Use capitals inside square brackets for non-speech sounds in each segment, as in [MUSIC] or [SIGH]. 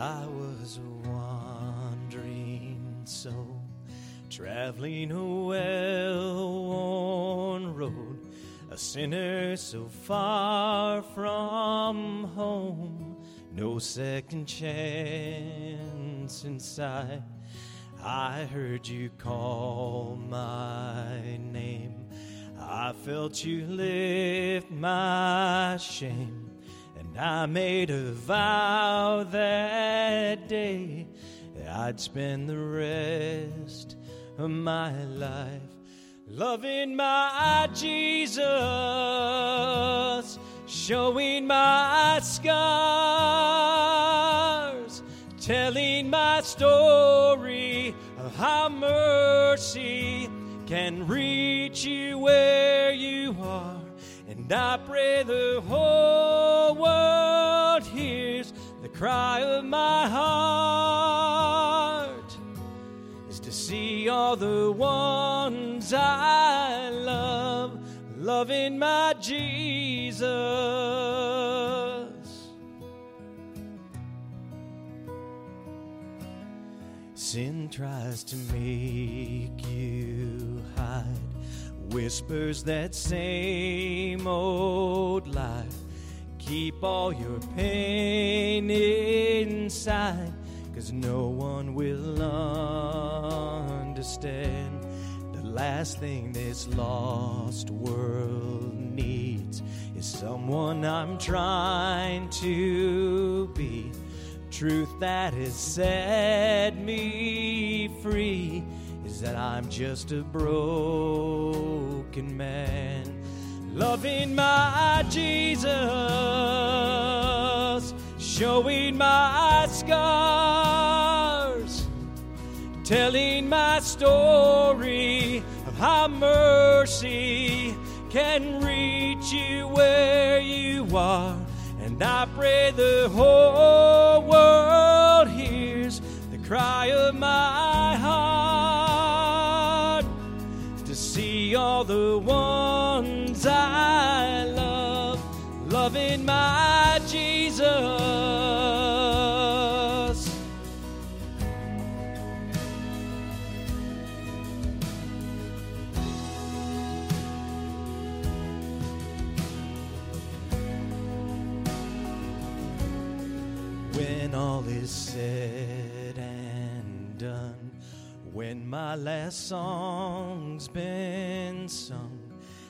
I was a wandering soul, traveling a well worn road, a sinner so far from home, no second chance inside. I heard you call my name. I felt you lift my shame. I made a vow that day I'd spend the rest of my life loving my Jesus, showing my scars, telling my story of how mercy can reach you where you are. And I pray the whole world hears the cry of my heart is to see all the ones I love loving my Jesus. Sin tries to make you hide, whispers that same old lie. Keep all your pain inside, cause no one will understand. The last thing this lost world needs is someone I'm trying to be truth that has set me free that I'm just a broken man. Loving my Jesus, showing my scars, telling my story of how mercy can reach you where you are. And I pray the whole world hears the cry of my the ones I love loving my Jesus. When all is said and done, when my last song's been sung,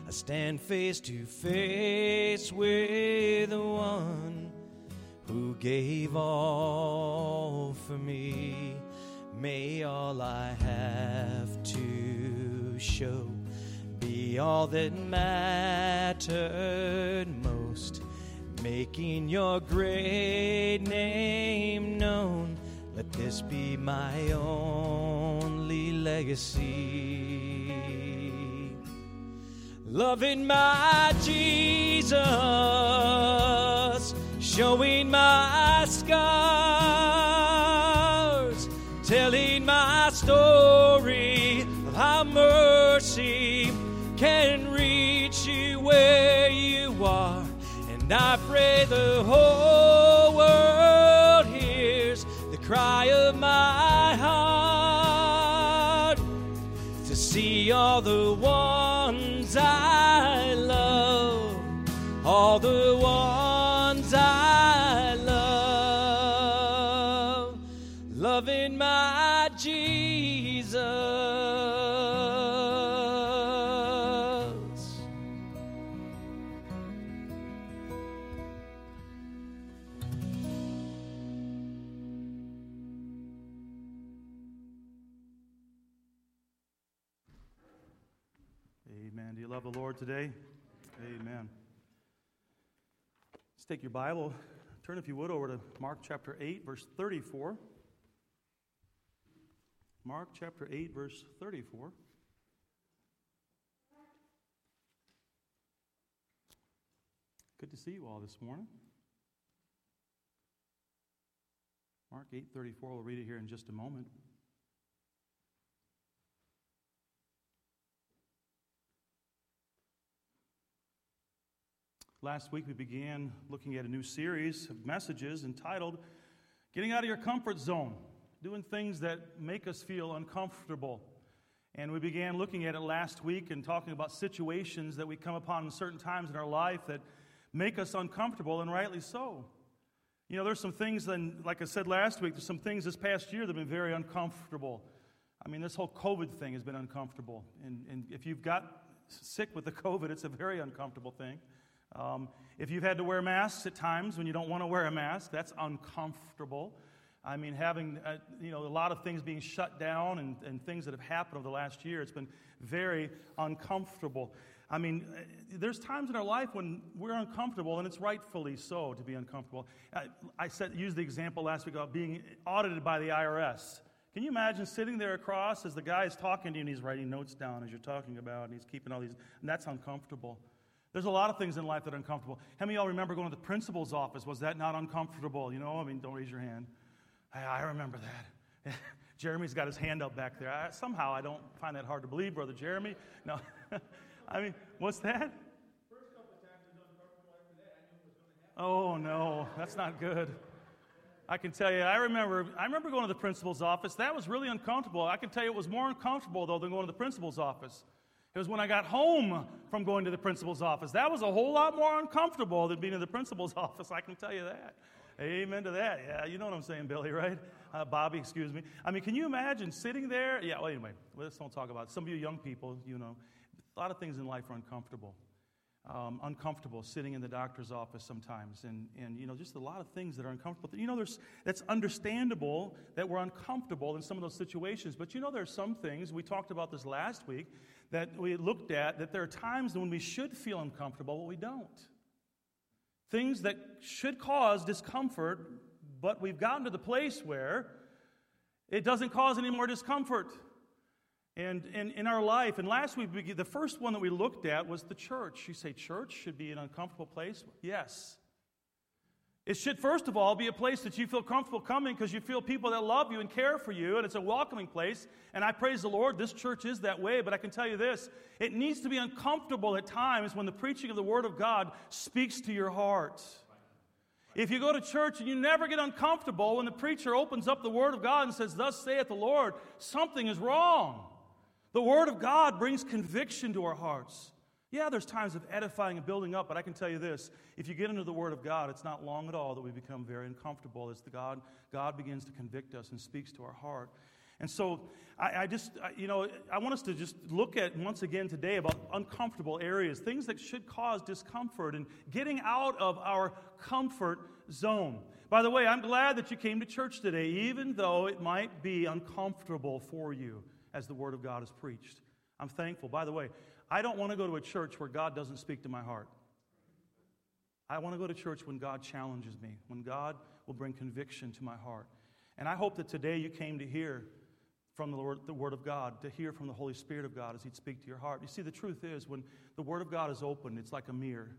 I stand face to face with the one who gave all for me. May all I have to show be all that mattered most making your great name known. This be my only legacy. Loving my Jesus, showing my scars, telling my story of how mercy can reach you where you are. And I pray the whole my heart to see all the ones I Amen. Do you love the Lord today? Amen. Let's take your Bible. Turn, if you would, over to Mark chapter 8, verse 34. Mark chapter 8, verse 34. Good to see you all this morning. Mark 8:34 we'll read it here in just a moment. Last week we began looking at a new series of messages entitled Getting out of your comfort zone, doing things that make us feel uncomfortable. And we began looking at it last week and talking about situations that we come upon in certain times in our life that make us uncomfortable, and rightly so. You know, there's some things, and like I said last week, there's some things this past year that have been very uncomfortable. I mean, this whole COVID thing has been uncomfortable. And, and if you've got sick with the COVID, it's a very uncomfortable thing. Um, if you've had to wear masks at times when you don't want to wear a mask, that's uncomfortable. I mean, having uh, you know a lot of things being shut down and, and things that have happened over the last year, it's been very uncomfortable. I mean, uh, there's times in our life when we're uncomfortable, and it's rightfully so to be uncomfortable. I, I said, used the example last week about being audited by the IRS. Can you imagine sitting there across as the guy is talking to you and he's writing notes down as you're talking about, and he's keeping all these, and that's uncomfortable. There's a lot of things in life that are uncomfortable. How many of y'all remember going to the principal's office? Was that not uncomfortable? You know, I mean, don't raise your hand. I, I remember that. [LAUGHS] Jeremy's got his hand up back there. I, somehow I don't find that hard to believe, Brother Jeremy. No. [LAUGHS] I mean, what's that? Oh, no, that's not good. I can tell you, I remember, I remember going to the principal's office. That was really uncomfortable. I can tell you it was more uncomfortable, though, than going to the principal's office. It was when I got home from going to the principal's office. That was a whole lot more uncomfortable than being in the principal's [LAUGHS] office, I can tell you that. Amen to that. Yeah, you know what I'm saying, Billy, right? Uh, Bobby, excuse me. I mean, can you imagine sitting there? Yeah, well, anyway, let's don't talk about it. Some of you young people, you know, a lot of things in life are uncomfortable. Um, uncomfortable sitting in the doctor's office sometimes and, and you know just a lot of things that are uncomfortable you know there's that's understandable that we're uncomfortable in some of those situations but you know there are some things we talked about this last week that we looked at that there are times when we should feel uncomfortable, but we don't. Things that should cause discomfort, but we've gotten to the place where it doesn't cause any more discomfort. And in our life, and last week, the first one that we looked at was the church. You say, church should be an uncomfortable place? Yes. It should, first of all, be a place that you feel comfortable coming because you feel people that love you and care for you, and it's a welcoming place. And I praise the Lord, this church is that way, but I can tell you this it needs to be uncomfortable at times when the preaching of the Word of God speaks to your heart. If you go to church and you never get uncomfortable when the preacher opens up the Word of God and says, Thus saith the Lord, something is wrong. The Word of God brings conviction to our hearts. Yeah, there's times of edifying and building up, but I can tell you this if you get into the Word of God, it's not long at all that we become very uncomfortable as the God, God begins to convict us and speaks to our heart. And so I, I just, I, you know, I want us to just look at once again today about uncomfortable areas, things that should cause discomfort and getting out of our comfort zone. By the way, I'm glad that you came to church today, even though it might be uncomfortable for you as the Word of God is preached. I'm thankful. By the way, I don't want to go to a church where God doesn't speak to my heart. I want to go to church when God challenges me, when God will bring conviction to my heart. And I hope that today you came to hear from the Word, the Word of God, to hear from the Holy Spirit of God as He'd speak to your heart. You see, the truth is, when the Word of God is open, it's like a mirror.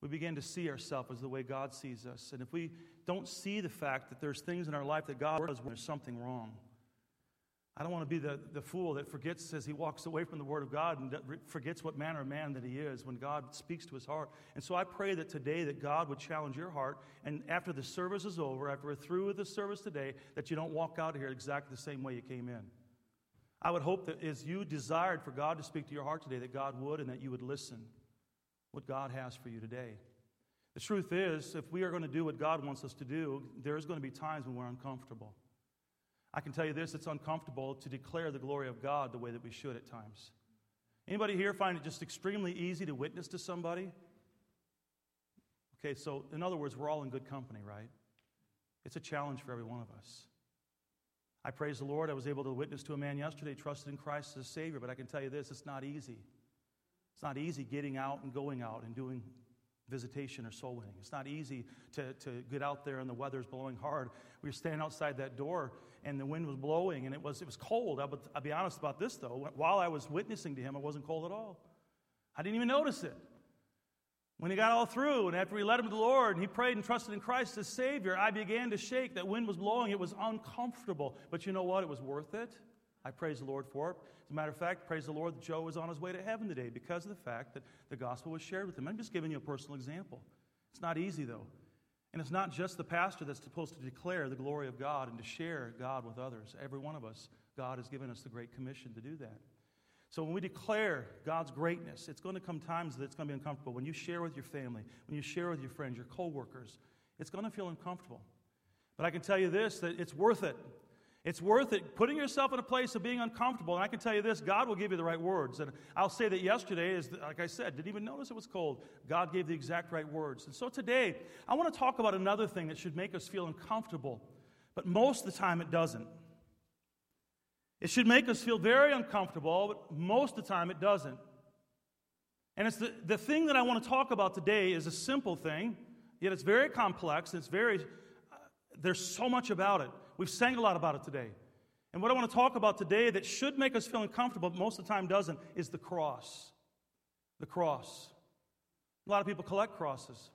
We begin to see ourselves as the way God sees us. And if we don't see the fact that there's things in our life that God does there's something wrong, I don't want to be the, the fool that forgets as he walks away from the Word of God and forgets what manner of man that he is when God speaks to his heart. And so I pray that today that God would challenge your heart. And after the service is over, after we're through with the service today, that you don't walk out here exactly the same way you came in. I would hope that as you desired for God to speak to your heart today, that God would and that you would listen what God has for you today. The truth is, if we are going to do what God wants us to do, there's going to be times when we're uncomfortable. I can tell you this it's uncomfortable to declare the glory of God the way that we should at times. Anybody here find it just extremely easy to witness to somebody? Okay, so in other words, we're all in good company, right? It's a challenge for every one of us. I praise the Lord. I was able to witness to a man yesterday, trusted in Christ as a Savior, but I can tell you this it's not easy. It's not easy getting out and going out and doing visitation or soul winning. It's not easy to, to get out there and the weather's blowing hard. We were standing outside that door and the wind was blowing and it was, it was cold. I'll, I'll be honest about this though. While I was witnessing to him, I wasn't cold at all. I didn't even notice it. When he got all through and after he led him to the Lord and he prayed and trusted in Christ as Savior, I began to shake. That wind was blowing. It was uncomfortable. But you know what? It was worth it. I praise the Lord for it. As a matter of fact, praise the Lord that Joe was on his way to heaven today because of the fact that the gospel was shared with him. I'm just giving you a personal example. It's not easy, though. And it's not just the pastor that's supposed to declare the glory of God and to share God with others. Every one of us, God has given us the great commission to do that. So when we declare God's greatness, it's going to come times that it's going to be uncomfortable. When you share with your family, when you share with your friends, your coworkers, it's going to feel uncomfortable. But I can tell you this that it's worth it. It's worth it putting yourself in a place of being uncomfortable. And I can tell you this God will give you the right words. And I'll say that yesterday, is like I said, didn't even notice it was cold. God gave the exact right words. And so today, I want to talk about another thing that should make us feel uncomfortable, but most of the time it doesn't. It should make us feel very uncomfortable, but most of the time it doesn't. And it's the, the thing that I want to talk about today is a simple thing, yet it's very complex. It's very, uh, there's so much about it. We've sang a lot about it today. And what I want to talk about today that should make us feel uncomfortable, but most of the time doesn't, is the cross. The cross. A lot of people collect crosses.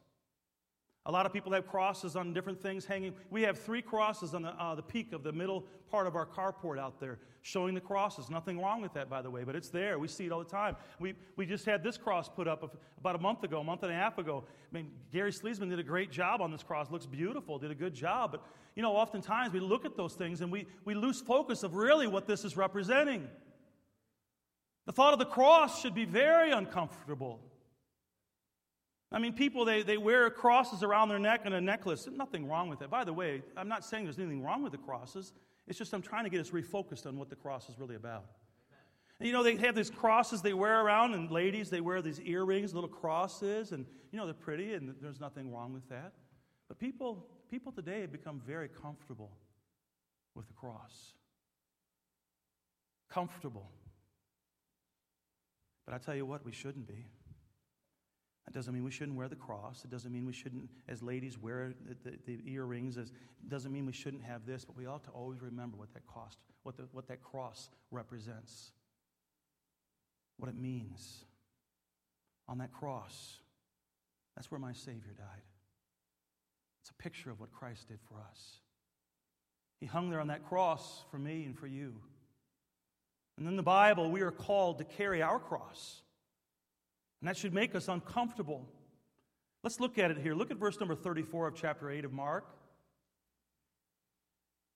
A lot of people have crosses on different things hanging. We have three crosses on the, uh, the peak of the middle part of our carport out there showing the crosses. Nothing wrong with that, by the way, but it's there. We see it all the time. We, we just had this cross put up about a month ago, a month and a half ago. I mean, Gary Sleesman did a great job on this cross. Looks beautiful, did a good job. But, you know, oftentimes we look at those things and we, we lose focus of really what this is representing. The thought of the cross should be very uncomfortable. I mean, people, they, they wear crosses around their neck and a necklace. Nothing wrong with that. By the way, I'm not saying there's anything wrong with the crosses. It's just I'm trying to get us refocused on what the cross is really about. And, you know, they have these crosses they wear around, and ladies, they wear these earrings, little crosses, and, you know, they're pretty, and there's nothing wrong with that. But people, people today have become very comfortable with the cross. Comfortable. But I tell you what, we shouldn't be. That doesn't mean we shouldn't wear the cross. It doesn't mean we shouldn't, as ladies, wear the, the, the earrings. It doesn't mean we shouldn't have this, but we ought to always remember what that cost, what, the, what that cross represents, what it means. On that cross, that's where my Savior died. It's a picture of what Christ did for us. He hung there on that cross for me and for you. And in the Bible, we are called to carry our cross. And that should make us uncomfortable. Let's look at it here. Look at verse number 34 of chapter 8 of Mark.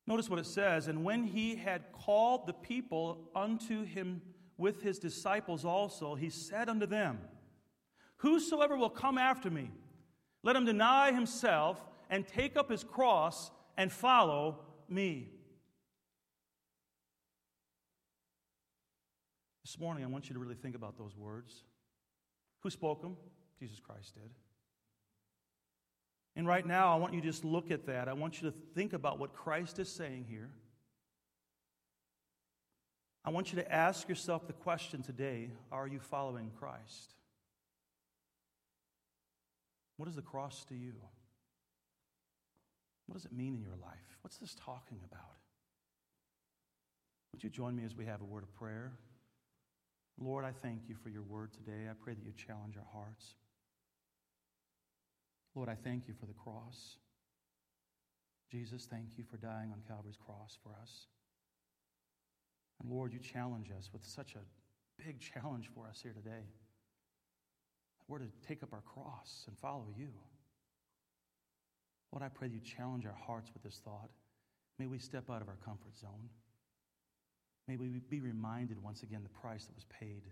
Notice what it says And when he had called the people unto him with his disciples also, he said unto them, Whosoever will come after me, let him deny himself and take up his cross and follow me. This morning, I want you to really think about those words. Who spoke them? Jesus Christ did. And right now, I want you to just look at that. I want you to think about what Christ is saying here. I want you to ask yourself the question today Are you following Christ? What is the cross to you? What does it mean in your life? What's this talking about? Would you join me as we have a word of prayer? Lord, I thank you for your word today. I pray that you challenge our hearts. Lord, I thank you for the cross. Jesus, thank you for dying on Calvary's cross for us. And Lord, you challenge us with such a big [LAUGHS] challenge for us here today. We're to take up our cross and follow you. Lord, I pray that you challenge our hearts with this thought. May we step out of our comfort zone. May we be reminded once again the price that was paid,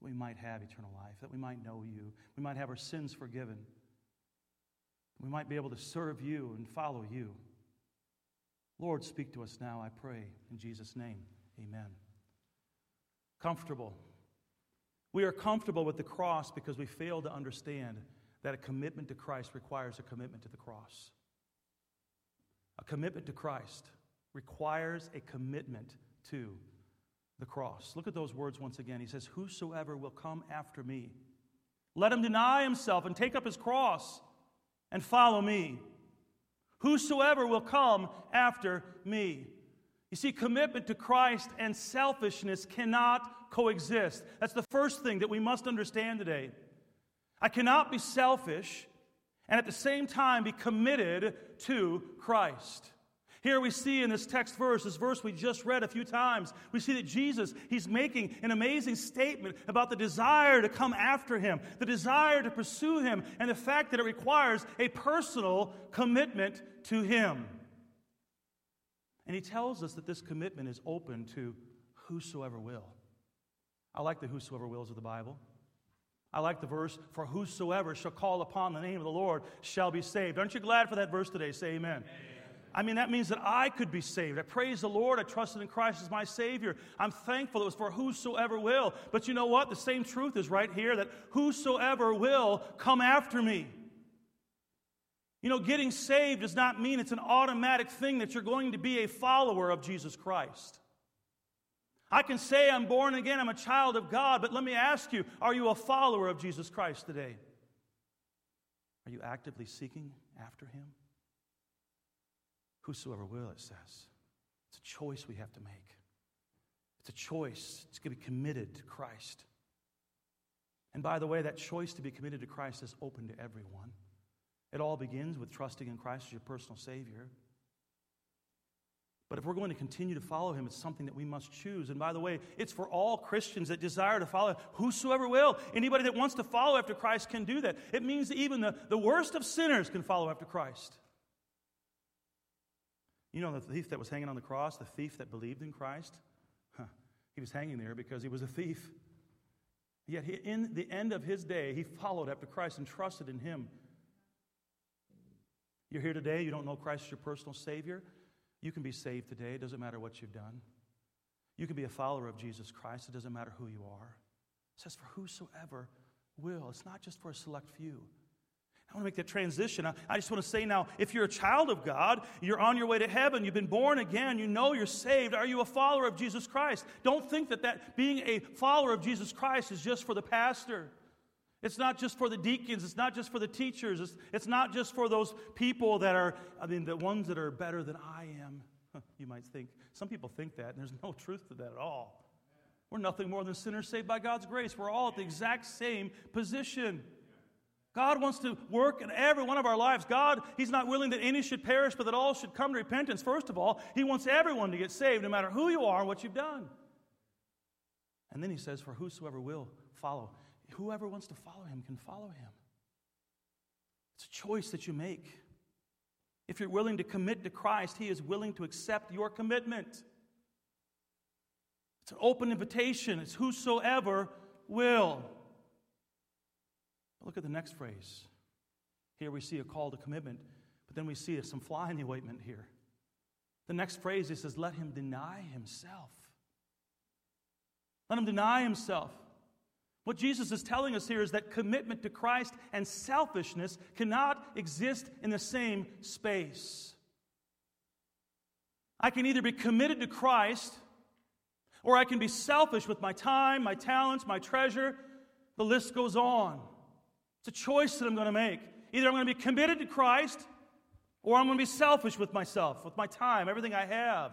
we might have eternal life, that we might know you, we might have our sins forgiven, we might be able to serve you and follow you. Lord, speak to us now, I pray. In Jesus' name, amen. Comfortable. We are comfortable with the cross because we fail to understand that a commitment to Christ requires a commitment to the cross. A commitment to Christ requires a commitment to the cross. Look at those words once again. He says, Whosoever will come after me, let him deny himself and take up his cross and follow me. Whosoever will come after me. You see, commitment to Christ and selfishness cannot coexist. That's the first thing that we must understand today. I cannot be selfish and at the same time be committed to Christ. Here we see in this text verse, this verse we just read a few times, we see that Jesus, he's making an amazing statement about the desire to come after him, the desire to pursue him, and the fact that it requires a personal commitment to him. And he tells us that this commitment is open to whosoever will. I like the whosoever wills of the Bible. I like the verse, for whosoever shall call upon the name of the Lord shall be saved. Aren't you glad for that verse today? Say amen. amen. I mean, that means that I could be saved. I praise the Lord. I trusted in Christ as my Savior. I'm thankful it was for whosoever will. But you know what? The same truth is right here that whosoever will come after me. You know, getting saved does not mean it's an automatic thing that you're going to be a follower of Jesus Christ. I can say I'm born again, I'm a child of God, but let me ask you are you a follower of Jesus Christ today? Are you actively seeking after Him? Whosoever will, it says. It's a choice we have to make. It's a choice. It's going to be committed to Christ. And by the way, that choice to be committed to Christ is open to everyone. It all begins with trusting in Christ as your personal Savior. But if we're going to continue to follow him, it's something that we must choose. And by the way, it's for all Christians that desire to follow, whosoever will. Anybody that wants to follow after Christ can do that. It means that even the, the worst of sinners can follow after Christ. You know, the thief that was hanging on the cross, the thief that believed in Christ, huh, he was hanging there because he was a thief. Yet, he, in the end of his day, he followed after Christ and trusted in him. You're here today, you don't know Christ as your personal Savior. You can be saved today. It doesn't matter what you've done. You can be a follower of Jesus Christ. It doesn't matter who you are. It says, for whosoever will. It's not just for a select few. I want to make that transition. I, I just want to say now if you're a child of God, you're on your way to heaven, you've been born again, you know you're saved. Are you a follower of Jesus Christ? Don't think that, that being a follower of Jesus Christ is just for the pastor. It's not just for the deacons, it's not just for the teachers, it's, it's not just for those people that are, I mean, the ones that are better than I am. You might think. Some people think that, and there's no [LAUGHS] truth to that at all. We're nothing more than sinners saved by God's grace. We're all at the exact same position. God wants to work in every one of our lives. God, He's not willing that any should perish, but that all should come to repentance. First of all, He wants everyone to get saved, no matter who you are and what you've done. And then He says, For whosoever will follow. Whoever wants to follow Him can follow Him. It's a choice that you make. If you're willing to commit to Christ, He is willing to accept your commitment. It's an open invitation. It's whosoever will. Look at the next phrase. Here we see a call to commitment, but then we see some fly in the ointment here. The next phrase, he says, Let him deny himself. Let him deny himself. What Jesus is telling us here is that commitment to Christ and selfishness cannot exist in the same space. I can either be committed to Christ or I can be selfish with my time, my talents, my treasure. The list goes on. It's a choice that I'm going to make. Either I'm going to be committed to Christ or I'm going to be selfish with myself, with my time, everything I have.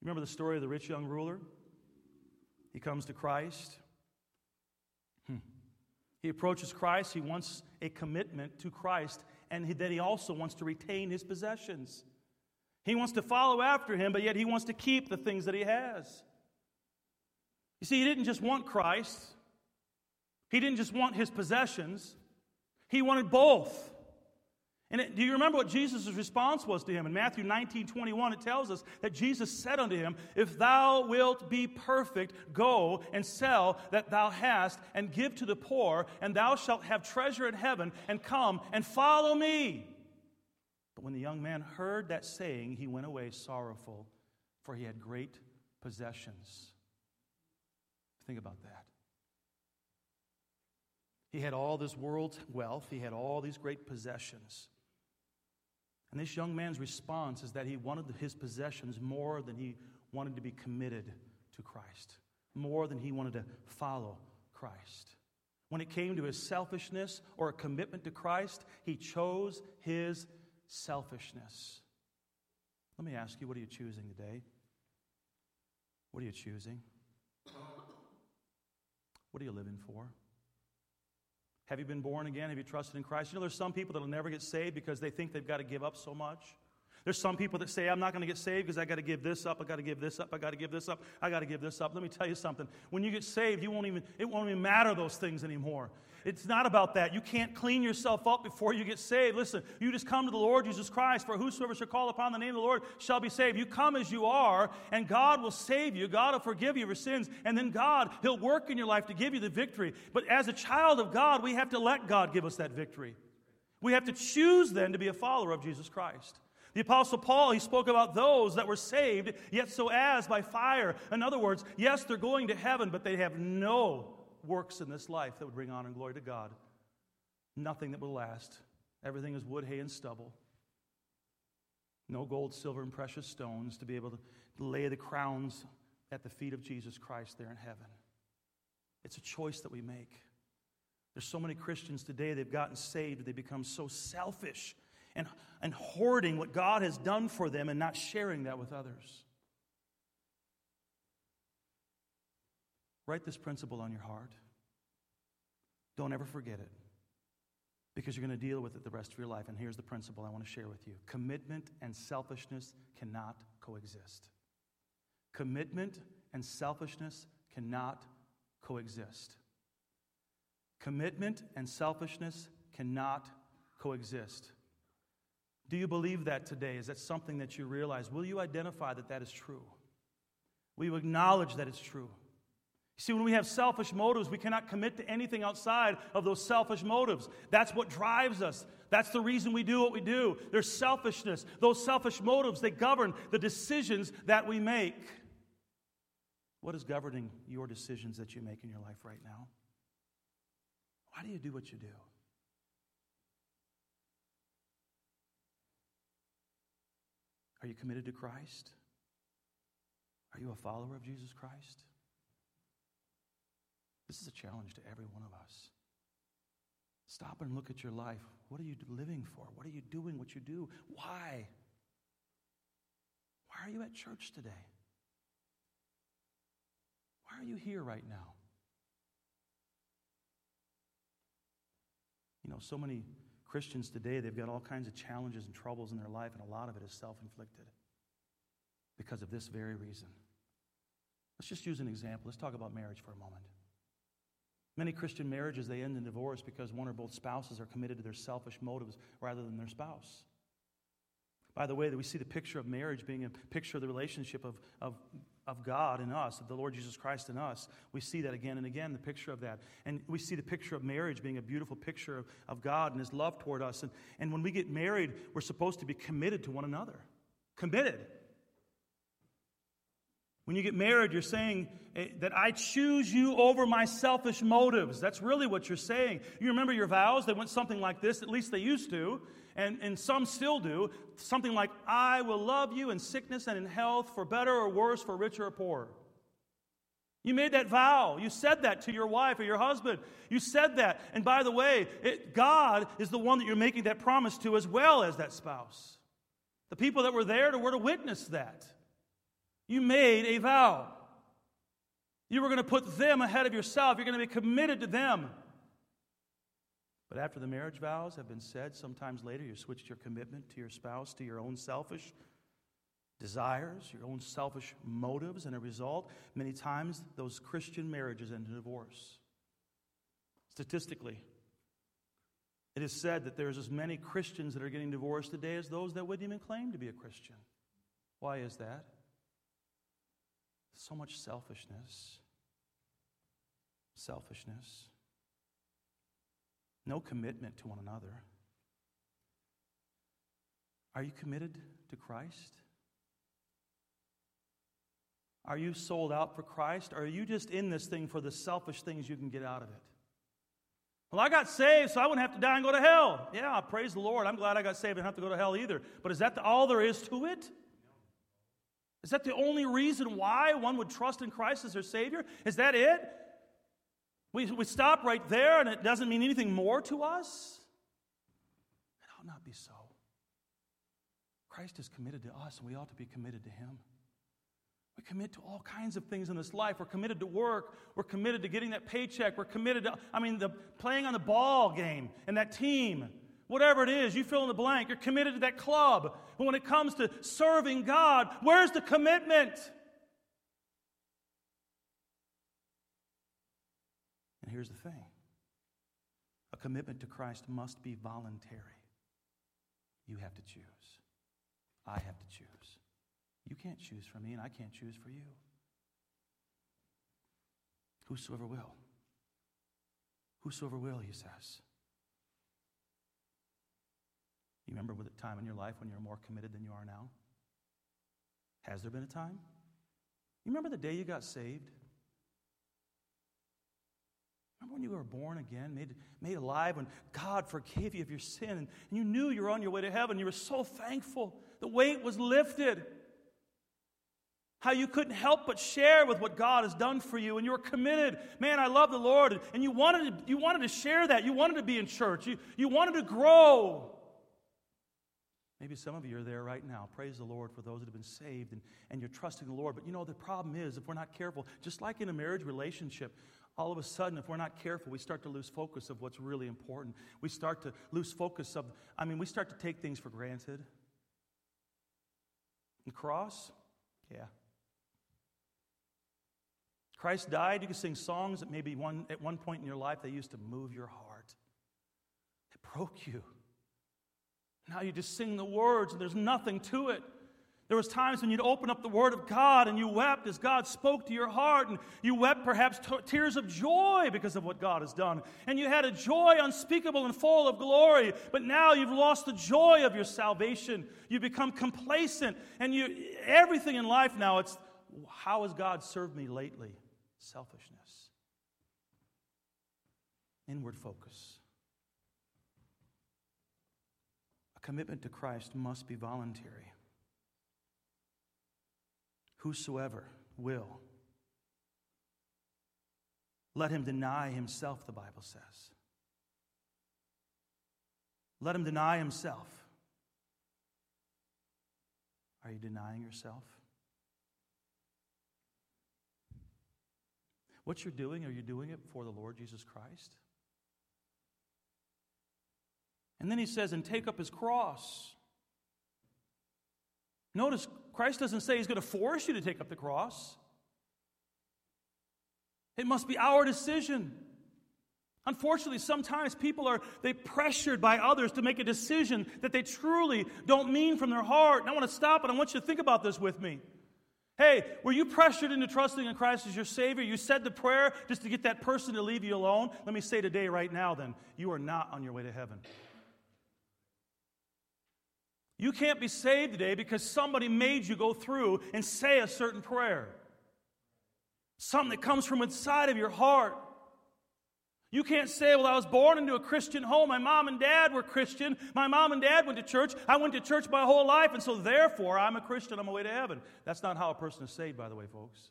Remember the story of the rich young ruler? He comes to Christ. Hmm. He approaches Christ. He wants a commitment to Christ, and then he also wants to retain his possessions. He wants to follow after him, but yet he wants to keep the things that he has. You see, he didn't just want Christ, he didn't just want his possessions, he wanted both. And it, do you remember what Jesus' response was to him? In Matthew 19 21, it tells us that Jesus said unto him, If thou wilt be perfect, go and sell that thou hast, and give to the poor, and thou shalt have treasure in heaven, and come and follow me. But when the young man heard that saying, he went away sorrowful, for he had great possessions. Think about that. He had all this world's wealth, he had all these great possessions. And this young man's response is that he wanted his possessions more than he wanted to be committed to Christ, more than he wanted to follow Christ. When it came to his selfishness or a commitment to Christ, he chose his selfishness. Let me ask you, what are you choosing today? What are you choosing? What are you living for? Have you been born again? Have you trusted in Christ? You know, there's some people that will never get saved because they think they've got to give up so much. There's some people that say, I'm not going to get saved because I got to give this up, I got to give this up, I got to give this up, I got to give this up. Let me tell you something. When you get saved, you won't even, it won't even matter those things anymore. It's not about that. You can't clean yourself up before you get saved. Listen, you just come to the Lord Jesus Christ, for whosoever shall call upon the name of the Lord shall be saved. You come as you are, and God will save you. God will forgive you your sins, and then God, He'll work in your life to give you the victory. But as a child of God, we have to let God give us that victory. We have to choose then to be a follower of Jesus Christ. The Apostle Paul, he spoke about those that were saved, yet so as by fire. In other words, yes, they're going to heaven, but they have no works in this life that would bring honor and glory to God. Nothing that will last. Everything is wood, hay, and stubble. No gold, silver, and precious stones to be able to lay the crowns at the feet of Jesus Christ there in heaven. It's a choice that we make. There's so many Christians today, they've gotten saved, they become so selfish and, and hoarding what God has done for them and not sharing that with others. Write this principle on your heart. Don't ever forget it because you're going to deal with it the rest of your life. And here's the principle I want to share with you commitment and selfishness cannot coexist. Commitment and selfishness cannot coexist. Commitment and selfishness cannot coexist. Do you believe that today? Is that something that you realize? Will you identify that that is true? Will you acknowledge that it's true? See, when we have selfish motives, we cannot commit to anything outside of those selfish motives. That's what drives us. That's the reason we do what we do. There's selfishness. Those selfish motives, they govern the decisions that we make. What is governing your decisions that you make in your life right now? Why do you do what you do? Are you committed to Christ? Are you a follower of Jesus Christ? This is a challenge to every one of us. Stop and look at your life. What are you living for? What are you doing what you do? Why? Why are you at church today? Why are you here right now? You know, so many Christians today, they've got all kinds of challenges and troubles in their life, and a lot of it is self inflicted because of this very reason. Let's just use an example. Let's talk about marriage for a moment. Many Christian marriages, they end in divorce because one or both spouses are committed to their selfish motives rather than their spouse. By the way, that we see the picture of marriage being a picture of the relationship of, of of God in us, of the Lord Jesus Christ in us. We see that again and again, the picture of that. And we see the picture of marriage being a beautiful picture of, of God and His love toward us. And, and when we get married, we're supposed to be committed to one another. Committed. When you get married, you're saying eh, that I choose you over my selfish motives. That's really what you're saying. You remember your vows? They went something like this, at least they used to and, and some still do, something like, I will love you in sickness and in health, for better or worse, for richer or poorer. You made that vow. You said that to your wife or your husband. You said that. And by the way, it, God is the one that you're making that promise to as well as that spouse. The people that were there to, were to witness that. You made a vow. You were going to put them ahead of yourself. You're going to be committed to them. But after the marriage vows have been said, sometimes later you switched your commitment to your spouse to your own selfish desires, your own selfish motives, and a result, many times those Christian marriages end in divorce. Statistically, it is said that there's as many Christians that are getting divorced today as those that wouldn't even claim to be a Christian. Why is that? So much selfishness. Selfishness no commitment to one another. Are you committed to Christ? Are you sold out for Christ? Or are you just in this thing for the selfish things you can get out of it? Well, I got saved, so I wouldn't have to die and go to hell. Yeah, praise the Lord. I'm glad I got saved and have to go to hell either. But is that all there is to it? Is that the only reason why one would trust in Christ as their Savior? Is that it? We, we stop right there and it doesn't mean anything more to us. It ought not be so. Christ is committed to us, and we ought to be committed to Him. We commit to all kinds of things in this life. We're committed to work. We're committed to getting that paycheck. We're committed to, I mean, the playing on the ball game and that team. Whatever it is, you fill in the blank. You're committed to that club. But when it comes to serving God, where's the commitment? And here's the thing a commitment to Christ must be voluntary. You have to choose. I have to choose. You can't choose for me, and I can't choose for you. Whosoever will. Whosoever will, he says. You remember with a time in your life when you were more committed than you are now? Has there been a time? You remember the day you got saved? Remember when you were born again, made, made alive, when God forgave you of your sin, and you knew you were on your way to heaven? You were so thankful. The weight was lifted. How you couldn't help but share with what God has done for you, and you were committed. Man, I love the Lord. And you wanted to, you wanted to share that. You wanted to be in church. You, you wanted to grow. Maybe some of you are there right now. Praise the Lord for those that have been saved and, and you're trusting the Lord. But you know, the problem is if we're not careful, just like in a marriage relationship, all of a sudden, if we're not careful, we start to lose focus of what's really important. We start to lose focus of, I mean, we start to take things for granted. The cross? Yeah. Christ died. You can sing songs that maybe one, at one point in your life they used to move your heart. It broke you. Now you just sing the words and there's nothing to it. There was times when you'd open up the Word of God and you wept as God spoke to your heart, and you wept perhaps t- tears of joy because of what God has done. And you had a joy unspeakable and full of glory, but now you've lost the joy of your salvation. You've become complacent, and you everything in life now it's how has God served me lately? Selfishness, inward focus. A commitment to Christ must be voluntary. Whosoever will. Let him deny himself, the Bible says. Let him deny himself. Are you denying yourself? What you're doing, are you doing it for the Lord Jesus Christ? And then he says, and take up his cross. Notice, Christ doesn't say he's going to force you to take up the cross. It must be our decision. Unfortunately, sometimes people are they pressured by others to make a decision that they truly don't mean from their heart. And I want to stop and I want you to think about this with me. Hey, were you pressured into trusting in Christ as your Savior? You said the prayer just to get that person to leave you alone? Let me say today, right now, then, you are not on your way to heaven. You can't be saved today because somebody made you go through and say a certain prayer. Something that comes from inside of your heart. You can't say, Well, I was born into a Christian home. My mom and dad were Christian. My mom and dad went to church. I went to church my whole life, and so therefore I'm a Christian I'm on my way to heaven. That's not how a person is saved, by the way, folks.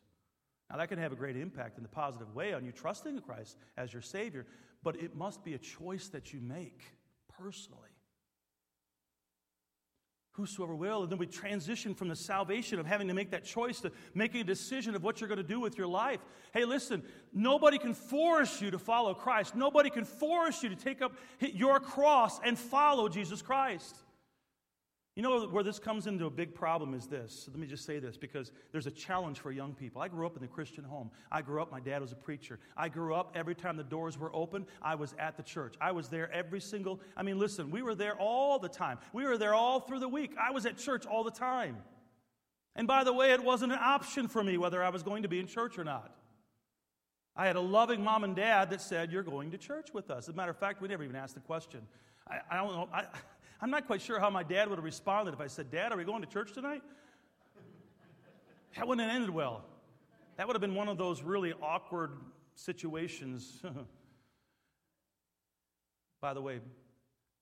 Now, that can have a great impact in the positive way on you trusting Christ as your Savior, but it must be a choice that you make personally whosoever will. And then we transition from the salvation of having to make that choice to making a decision of what you're going to do with your life. Hey, listen, nobody can force you to follow Christ. Nobody can force you to take up your cross and follow Jesus Christ. You know where this comes into a big problem is this. Let me just say this because there's a challenge for young people. I grew up in a Christian home. I grew up, my dad was a preacher. I grew up every time the doors were open, I was at the church. I was there every single, I mean, listen, we were there all the time. We were there all through the week. I was at church all the time. And by the way, it wasn't an option for me whether I was going to be in church or not. I had a loving mom and dad that said, You're going to church with us. As a matter of fact, we never even asked the question. I, I don't know. I, I'm not quite sure how my dad would have responded if I said, Dad, are we going to church tonight? That wouldn't have ended well. That would have been one of those really awkward situations. [LAUGHS] By the way,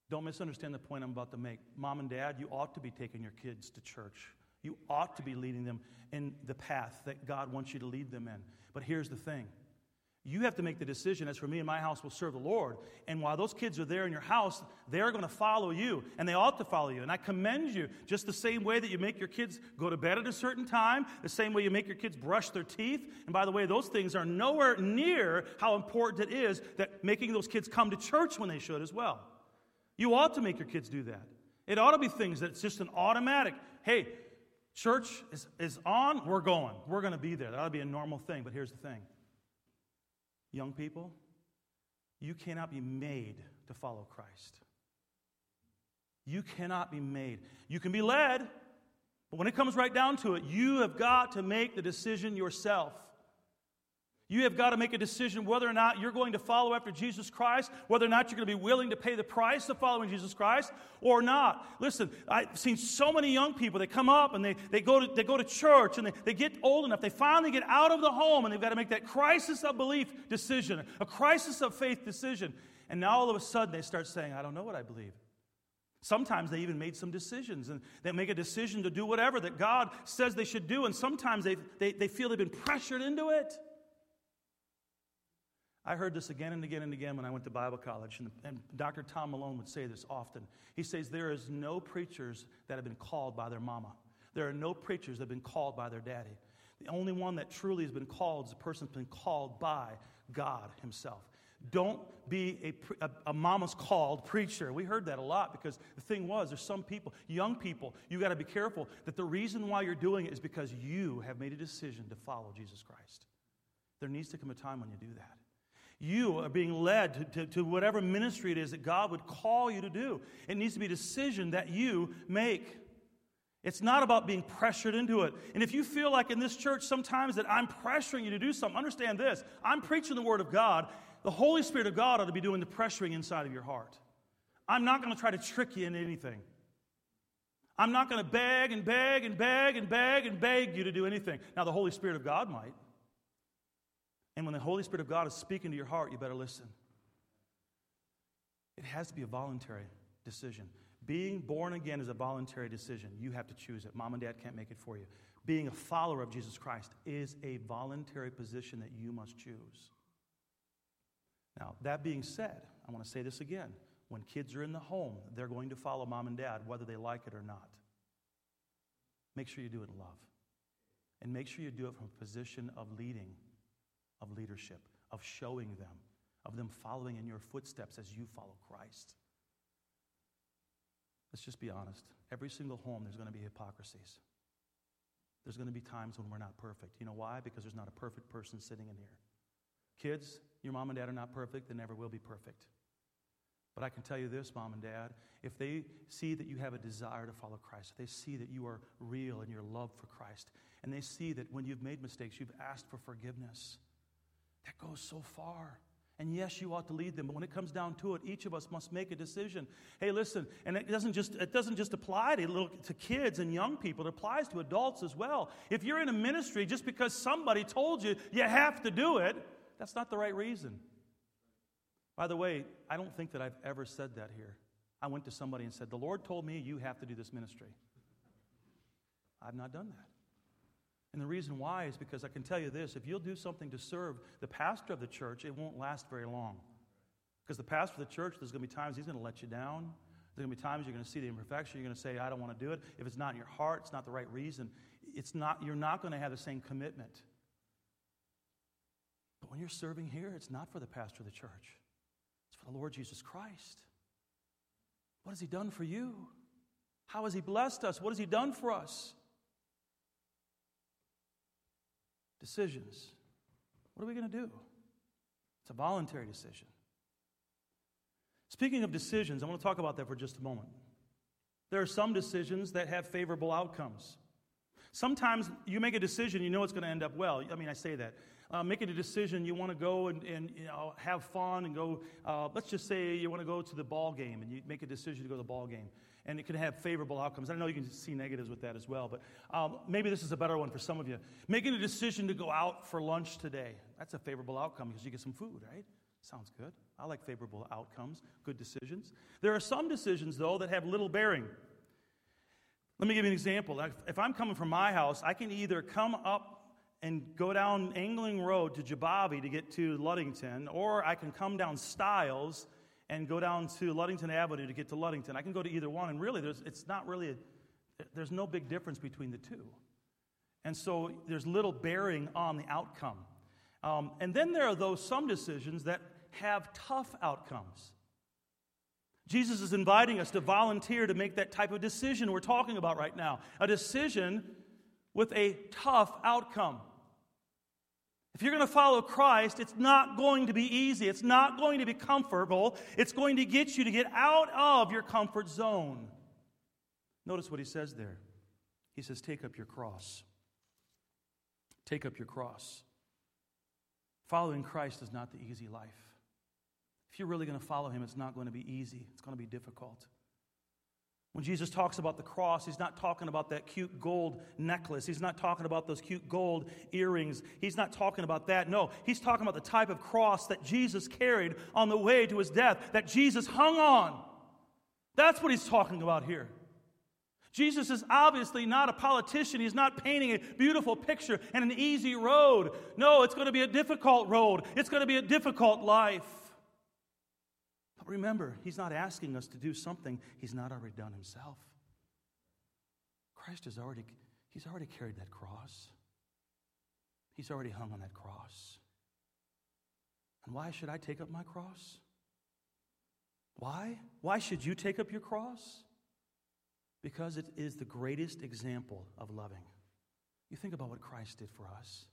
don't misunderstand the point I'm about to make. Mom and dad, you ought to be taking your kids to church. You ought to be leading them in the path that God wants you to lead them in. But here's the thing you have to make the decision as for me and my house will serve the Lord. And while those kids are there in your house, they're going to follow you, and they ought to follow you. And I commend you just the same way that you make your kids go to bed at a certain time, the same way you make your kids brush their teeth. And by the way, those things are nowhere near how important it is that making those kids come to church when they should as well. You ought to make your kids do that. It ought to be things that's just an automatic. Hey, church is, is on, we're going. We're going to be there. That ought to be a normal thing. But here's the thing young people, you cannot be made to follow Christ. You cannot be made. You can be led, but when it comes right down to it, you have got to make the decision yourself. You have got to make a decision whether or not you're going to follow after Jesus Christ, whether or not you're going to be willing to pay the price of following Jesus Christ or not. Listen, I've seen so many young people, they come up and they, they, go, to, they go to church and they, they get old enough. They finally get out of the home and they've got to make that crisis of belief decision, a crisis of faith decision. And now all of a sudden they start saying, I don't know what I believe. Sometimes they even made some decisions and they make a decision to do whatever that God says they should do. And sometimes they, they, they feel they've been pressured into it. I heard this again and again and again when I went to Bible college, and, and, Dr. Tom Malone would say this often. He says, There is no preachers that have been called by their mama. There are no preachers that have been called by their daddy. The only one that truly has been called is a person that's been called by God Himself. Don't be a, a, a, mama's called preacher. We heard that a lot because the thing was, there's some people, young people, you got to be careful that the reason why you're doing it is because you have made a decision to follow Jesus Christ. There needs to come a time when you do that. You are being led to, to, to, whatever ministry it is that God would call you to do. It needs to be a decision that you make. It's not about being pressured into it. And if you feel like in this church sometimes that I'm pressuring you to do something, understand this. I'm preaching the Word of God. The Holy Spirit of God ought to be doing the pressuring inside of your heart. I'm not going to try to trick you into anything. I'm not going to beg and beg and beg and beg and beg you to do anything. Now, the Holy Spirit of God might. And when the Holy Spirit of God is speaking to your heart, you better listen. It has to be a voluntary decision. Being born again is a voluntary decision. You have to choose it. Mom and dad can't make it for you. Being a follower of Jesus Christ is a voluntary position that you must choose. Now, that being said, I want to say this again. When kids are in the home, they're going to follow mom and dad, whether they like it or not. Make sure you do it in love. And make sure you do it from a position of leading of leadership, of showing them, of them following in your footsteps as you follow Christ. Let's just be honest. Every single home, there's going to be hypocrisies. There's going to be times when we're not perfect. You know why? Because there's not a perfect person sitting in here. Kids, your mom and dad are not perfect, they never will be perfect. But I can tell you this, mom and dad, if they see that you have a desire to follow Christ, if they see that you are real in your love for Christ, and they see that when you've made mistakes, you've asked for forgiveness, that goes so far. And yes, you ought to lead them, but when it comes down to it, each of us must make a decision. Hey, listen, and it doesn't just it doesn't just apply to little to kids and young people, it applies to adults as well. If you're in a ministry just because somebody told you you have to do it, that's not the right reason. By the way, I don't think that I've ever said that here. I went to somebody and said, "The Lord told me you have to do this ministry." I've not done that. And the reason why is because I can tell you this if you'll do something to serve the pastor of the church, it won't last very long. Because the pastor of the church, there's going to be times he's going to let you down. There's going to be times you're going to see the imperfection. You're going to say, I don't want to do it. If it's not in your heart, it's not the right reason. It's not, you're not going to have the same commitment. But when you're serving here, it's not for the pastor of the church, it's for the Lord Jesus Christ. What has he done for you? How has he blessed us? What has he done for us? Decisions. What are we going to do? It's a voluntary decision. Speaking of decisions, I want to talk about that for just a moment. There are some decisions that have favorable outcomes. Sometimes you make a decision, you know it's going to end up well. I mean, I say that. Uh, making a decision, you want to go and, and you know, have fun and go, uh, let's just say you want to go to the ball game and you make a decision to go to the ball game and it can have favorable outcomes. I know you can see negatives with that as well, but um, maybe this is a better one for some of you. Making a decision to go out for lunch today, that's a favorable outcome because you get some food, right? Sounds good. I like favorable outcomes, good decisions. There are some decisions, though, that have little bearing. Let me give you an example. If I'm coming from my house, I can either come up and go down Angling Road to Jebavy to get to Ludington, or I can come down Stiles and go down to Ludington Avenue to get to Ludington. I can go to either one, and really, there's, it's not really, a, there's no big difference between the two. And so there's little bearing on the outcome. Um, and then there are those some decisions that have tough outcomes. Jesus is inviting us to volunteer to make that type of decision we're talking about right now a decision with a tough outcome. If you're going to follow Christ, it's not going to be easy. It's not going to be comfortable. It's going to get you to get out of your comfort zone. Notice what he says there. He says, Take up your cross. Take up your cross. Following Christ is not the easy life. If you're really going to follow him, it's not going to be easy, it's going to be difficult. When Jesus talks about the cross, he's not talking about that cute gold necklace. He's not talking about those cute gold earrings. He's not talking about that. No, he's talking about the type of cross that Jesus carried on the way to his death, that Jesus hung on. That's what he's talking about here. Jesus is obviously not a politician. He's not painting a beautiful picture and an easy road. No, it's going to be a difficult road. It's going to be a difficult life. But remember, He's not asking us to do something He's not already done Himself. Christ has already, He's already carried that cross. He's already hung on that cross. And why should I take up my cross? Why? Why should you take up your cross? Because it is the greatest example of loving. You think about what Christ did for us.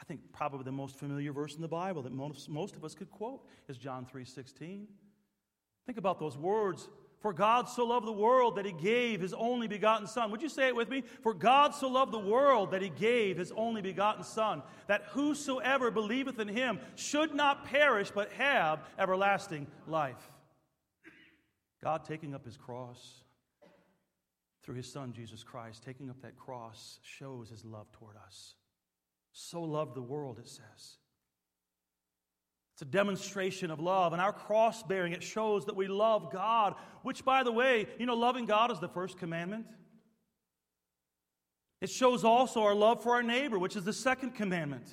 I think probably the most familiar verse in the Bible that most, most of us could quote is John 3:16. Think about those words. For God so loved the world that he gave his only begotten Son. Would you say it with me? For God so loved the world that he gave his only begotten Son, that whosoever believeth in him should not perish but have everlasting life. God taking up his cross through his son, Jesus Christ, taking up that cross, shows his love toward us. So loved the world, it says. It's a demonstration of love. And our cross bearing, it shows that we love God, which, by the way, you know, loving God is the first commandment. It shows also our love for our neighbor, which is the second commandment.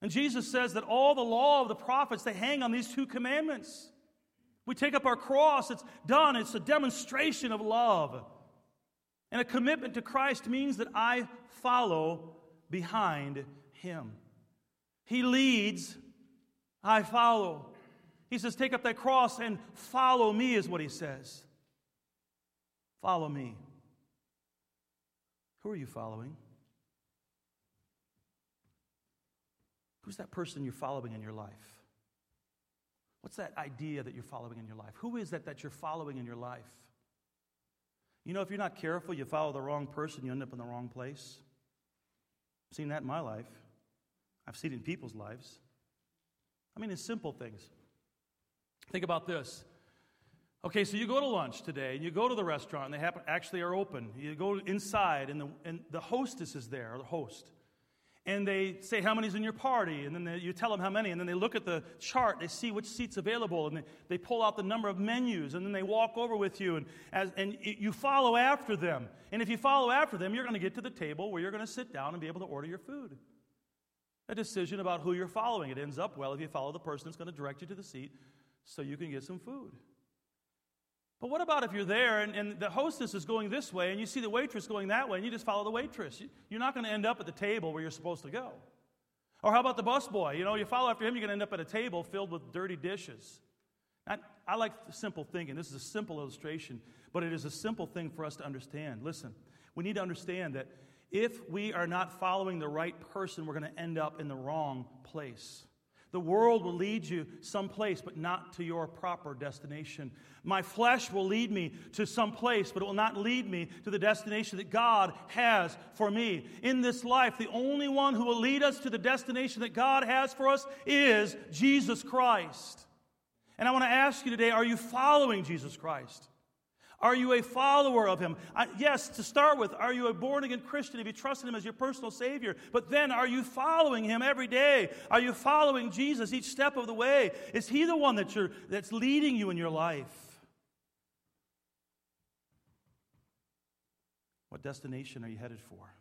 And Jesus says that all the law of the prophets, they hang on these two commandments. We take up our cross, it's done, it's a demonstration of love. And a commitment to Christ means that I follow behind him. He leads, I follow. He says, Take up that cross and follow me, is what he says. Follow me. Who are you following? Who's that person you're following in your life? What's that idea that you're following in your life? Who is that that you're following in your life? You know, if you're not careful, you follow the wrong person, you end up in the wrong place. I've seen that in my life. I've seen it in people's lives. I mean, it's simple things. Think about this. Okay, so you go to lunch today, and you go to the restaurant, and they happen, actually are open. You go inside, and the, and the hostess is there, or the host and they say how many's in your party and then they, you tell them how many and then they look at the chart they see which seats available and they, they pull out the number of menus and then they walk over with you and, as, and you follow after them and if you follow after them you're going to get to the table where you're going to sit down and be able to order your food a decision about who you're following it ends up well if you follow the person that's going to direct you to the seat so you can get some food but what about if you're there and, and, the hostess is going this way and you see the waitress going that way and you just follow the waitress? You're not going to end up at the table where you're supposed to go. Or how about the busboy? You know, you follow after him, you're going to end up at a table filled with dirty dishes. I, I like simple thinking. This is a simple illustration, but it is a simple thing for us to understand. Listen, we need to understand that if we are not following the right person, we're going to end up in the wrong place. The world will lead you someplace, but not to your proper destination. My flesh will lead me to some place, but it will not lead me to the destination that God has for me. In this life, the only one who will lead us to the destination that God has for us is Jesus Christ. And I want to ask you today are you following Jesus Christ? Are you a follower of him? I, yes, to start with, are you a born again Christian if you trusted him as your personal Savior? But then, are you following him every day? Are you following Jesus each step of the way? Is he the one that that's leading you in your life? What destination are you headed for?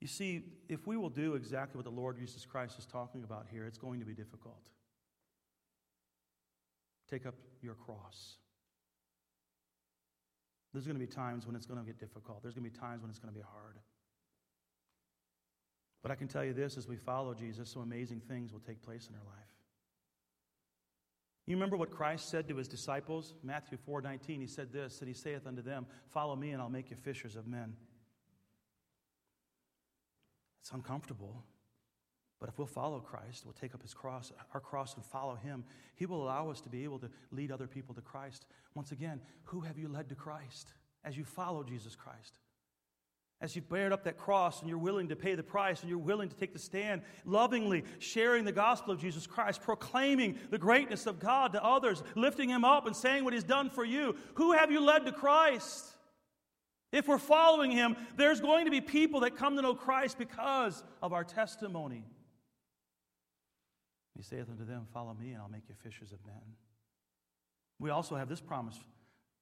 You see, if we will do exactly what the Lord Jesus Christ is talking about here, it's going to be difficult. Take up your cross. There's going to be times when it's going to get difficult. There's going to be times when it's going to be hard. But I can tell you this as we follow Jesus, some amazing things will take place in our life. You remember what Christ said to his disciples? Matthew 4 19, he said this, and he saith unto them, Follow me, and I'll make you fishers of men. It's uncomfortable. But if we'll follow Christ, we'll take up his cross, our cross, and follow him, he will allow us to be able to lead other people to Christ. Once again, who have you led to Christ as you follow Jesus Christ? As you've bared up that cross and you're willing to pay the price and you're willing to take the stand, lovingly sharing the gospel of Jesus Christ, proclaiming the greatness of God to others, lifting him up and saying what he's done for you. Who have you led to Christ? If we're following him, there's going to be people that come to know Christ because of our testimony. He saith unto them, Follow me, and I'll make you fishers of men. We also have this promise.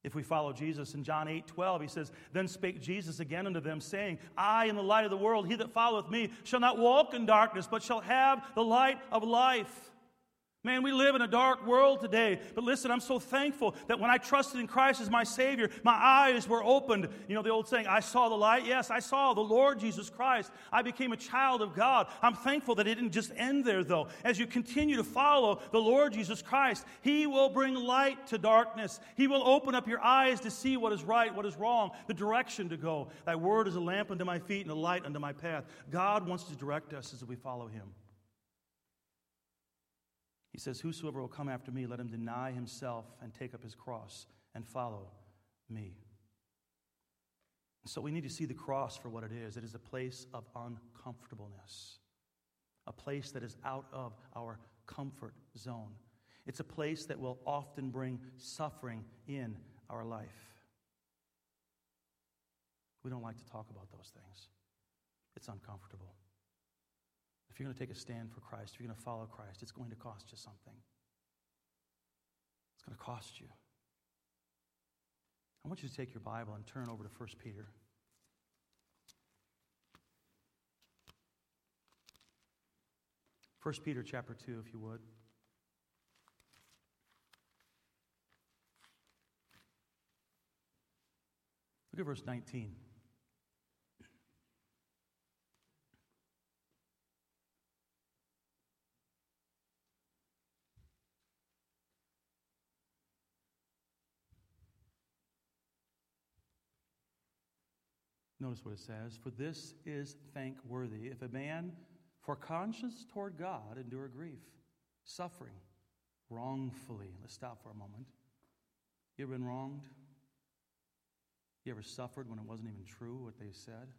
If we follow Jesus in John 8 12, he says, Then spake Jesus again unto them, saying, I am the light of the world. He that followeth me shall not walk in darkness, but shall have the light of life. Man, we live in a dark world today. But listen, I'm so thankful that when I trusted in Christ as my Savior, my eyes were opened. You know the old saying, I saw the light? Yes, I saw the Lord Jesus Christ. I became a child of God. I'm thankful that it didn't just end there, though. As you continue to follow the Lord Jesus Christ, He will bring light to darkness. He will open up your eyes to see what is right, what is wrong, the direction to go. Thy word is a lamp unto my feet and a light unto my path. God wants to direct us as we follow Him. He says, Whosoever will come after me, let him deny himself and take up his cross and follow me. So we need to see the cross for what it is. It is a place of uncomfortableness, a place that is out of our comfort zone. It's a place that will often bring suffering in our life. We don't like to talk about those things, it's uncomfortable. If you're going to take a stand for Christ, if you're going to follow Christ, it's going to cost you something. It's going to cost you. I want you to take your Bible and turn over to 1 Peter. First Peter chapter 2, if you would. Look at verse 19. Notice what it says For this is thankworthy if a man for conscience toward God endure grief, suffering wrongfully. Let's stop for a moment. You ever been wronged? You ever suffered when it wasn't even true what they said?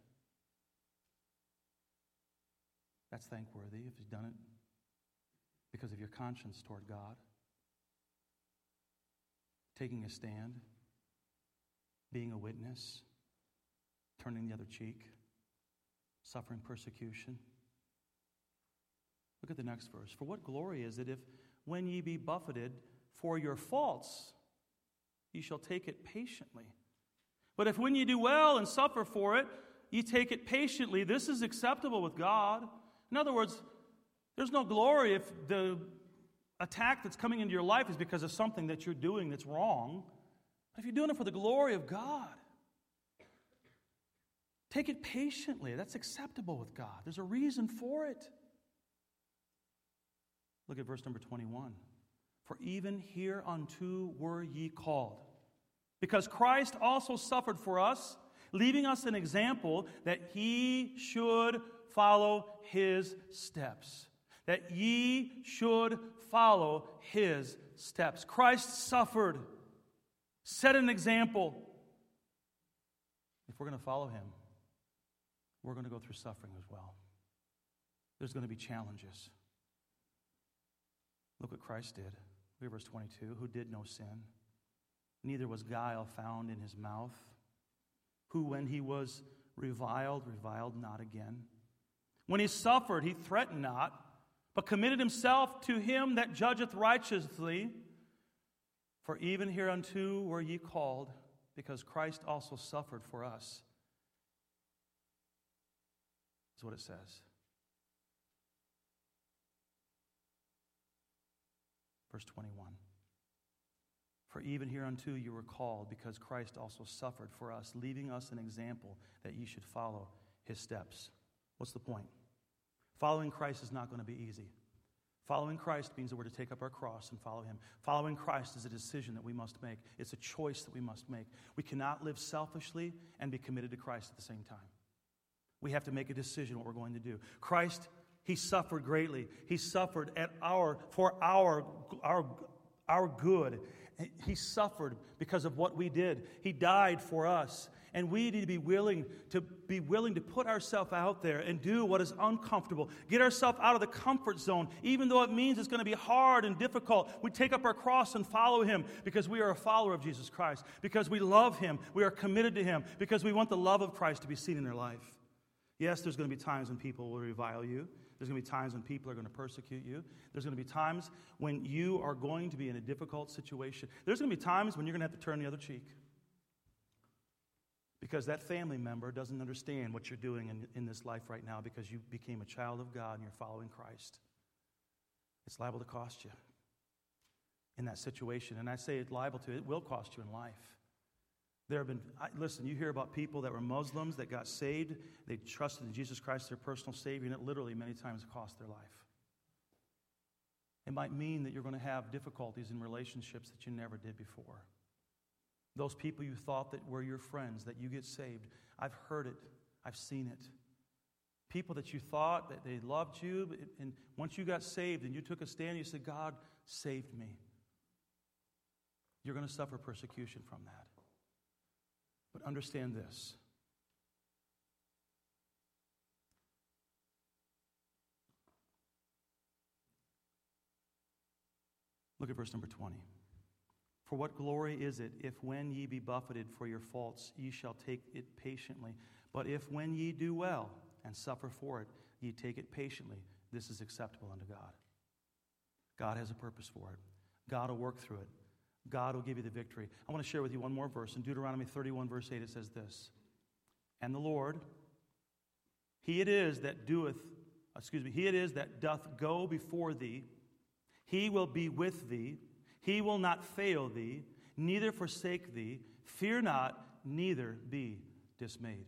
That's thankworthy if you've done it because of your conscience toward God. Taking a stand, being a witness turning the other cheek, suffering persecution. Look at the next verse. For what glory is it if, when ye be buffeted for your faults, ye shall take it patiently? But if when ye do well and suffer for it, ye take it patiently, this is acceptable with God. In other words, there's no glory if the attack that's coming into your life is because of something that you're doing that's wrong. But if you're doing it for the glory of God, Take it patiently. That's acceptable with God. There's a reason for it. Look at verse number 21. For even hereunto were ye called, because Christ also suffered for us, leaving us an example that he should follow his steps. That ye should follow his steps. Christ suffered, set an example. If we're going to follow him, we're going to go through suffering as well. There's going to be challenges. Look what Christ did. Look at verse 22 who did no sin, neither was guile found in his mouth, who, when he was reviled, reviled not again. When he suffered, he threatened not, but committed himself to him that judgeth righteously. For even hereunto were ye called, because Christ also suffered for us is what it says. Verse 21. For even hereunto you were called, because Christ also suffered for us, leaving us an example that ye should follow his steps. What's the point? Following Christ is not going to be easy. Following Christ means that we're to take up our cross and follow Him. Following Christ is a decision that we must make, it's a choice that we must make. We cannot live selfishly and be committed to Christ at the same time. We have to make a decision what we're going to do. Christ, He suffered greatly. He suffered at our, for our, our, our good. He suffered because of what we did. He died for us. And we need to be willing to be willing to put ourselves out there and do what is uncomfortable. Get ourselves out of the comfort zone, even though it means it's going to be hard and difficult. We take up our cross and follow him because we are a follower of Jesus Christ, because we love him, we are committed to him, because we want the love of Christ to be seen in their life. Yes, there's going to be times when people will revile you. There's going to be times when people are going to persecute you. There's going to be times when you are going to be in a difficult situation. There's going to be times when you're going to have to turn the other cheek because that family member doesn't understand what you're doing in, in this life right now because you became a child of God and you're following Christ. It's liable to cost you in that situation. And I say it's liable to, it will cost you in life. There have been, listen, you hear about people that were Muslims that got saved, they trusted in Jesus Christ, their personal Savior, and it literally many times cost their life. It might mean that you're going to have difficulties in relationships that you never did before. Those people you thought that were your friends, that you get saved. I've heard it, I've seen it. People that you thought that they loved you, and once you got saved and you took a stand, you said, God saved me. You're going to suffer persecution from that. But understand this. Look at verse number 20. For what glory is it if when ye be buffeted for your faults ye shall take it patiently? But if when ye do well and suffer for it, ye take it patiently, this is acceptable unto God. God has a purpose for it. God will work through it. God will give you the victory. I want to share with you one more verse. In Deuteronomy 31, verse 8, it says this And the Lord, He it is that doeth, excuse me, He it is that doth go before thee. He will be with thee. He will not fail thee, neither forsake thee. Fear not, neither be dismayed.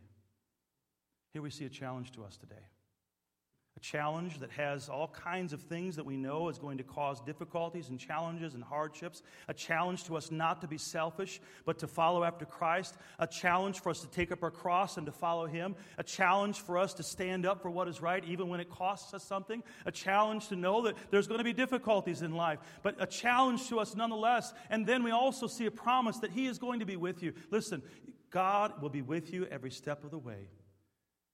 Here we see a challenge to us today. A challenge that has all kinds of things that we know is going to cause difficulties and challenges and hardships. A challenge to us not to be selfish, but to follow after Christ. A challenge for us to take up our cross and to follow Him. A challenge for us to stand up for what is right, even when it costs us something. A challenge to know that there's going to be difficulties in life, but a challenge to us nonetheless. And then we also see a promise that He is going to be with you. Listen, God will be with you every step of the way.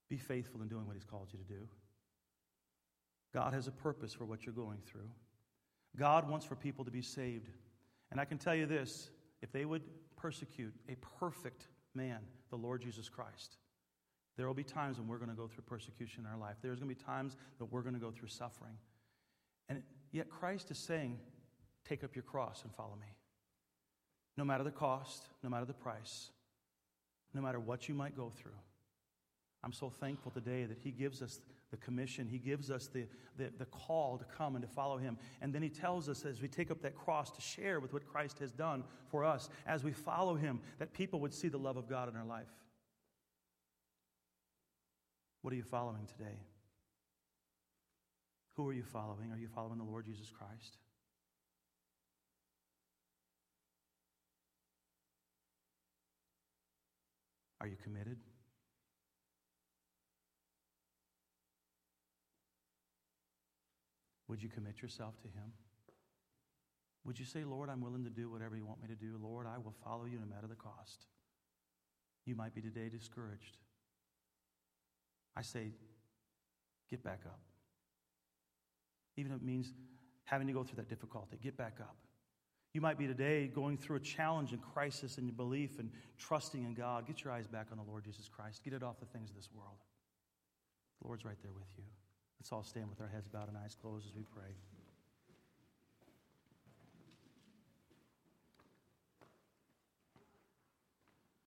Be faithful in doing what He's called you to do. God has a purpose for what you're going through. God wants for people to be saved. And I can tell you this if they would persecute a perfect man, the Lord Jesus Christ, there will be times when we're going to go through persecution in our life. There's going to be times that we're going to go through suffering. And yet Christ is saying, Take up your cross and follow me. No matter the cost, no matter the price, no matter what you might go through. I'm so thankful today that He gives us the commission. He gives us the, the, the, call to come and to follow him. And then he tells us as we take up that cross to share with what Christ has done for us, as we follow him, that people would see the love of God in our life. What are you following today? Who are you following? Are you following the Lord Jesus Christ? Are you committed? Would you commit yourself to Him? Would you say, Lord, I'm willing to do whatever you want me to do? Lord, I will follow you no matter the cost. You might be today discouraged. I say, get back up. Even if it means having to go through that difficulty, get back up. You might be today going through a challenge and crisis in your belief and trusting in God. Get your eyes back on the Lord Jesus Christ. Get it off the things of this world. The Lord's right there with you. Let's all stand with our heads bowed and eyes closed as we pray.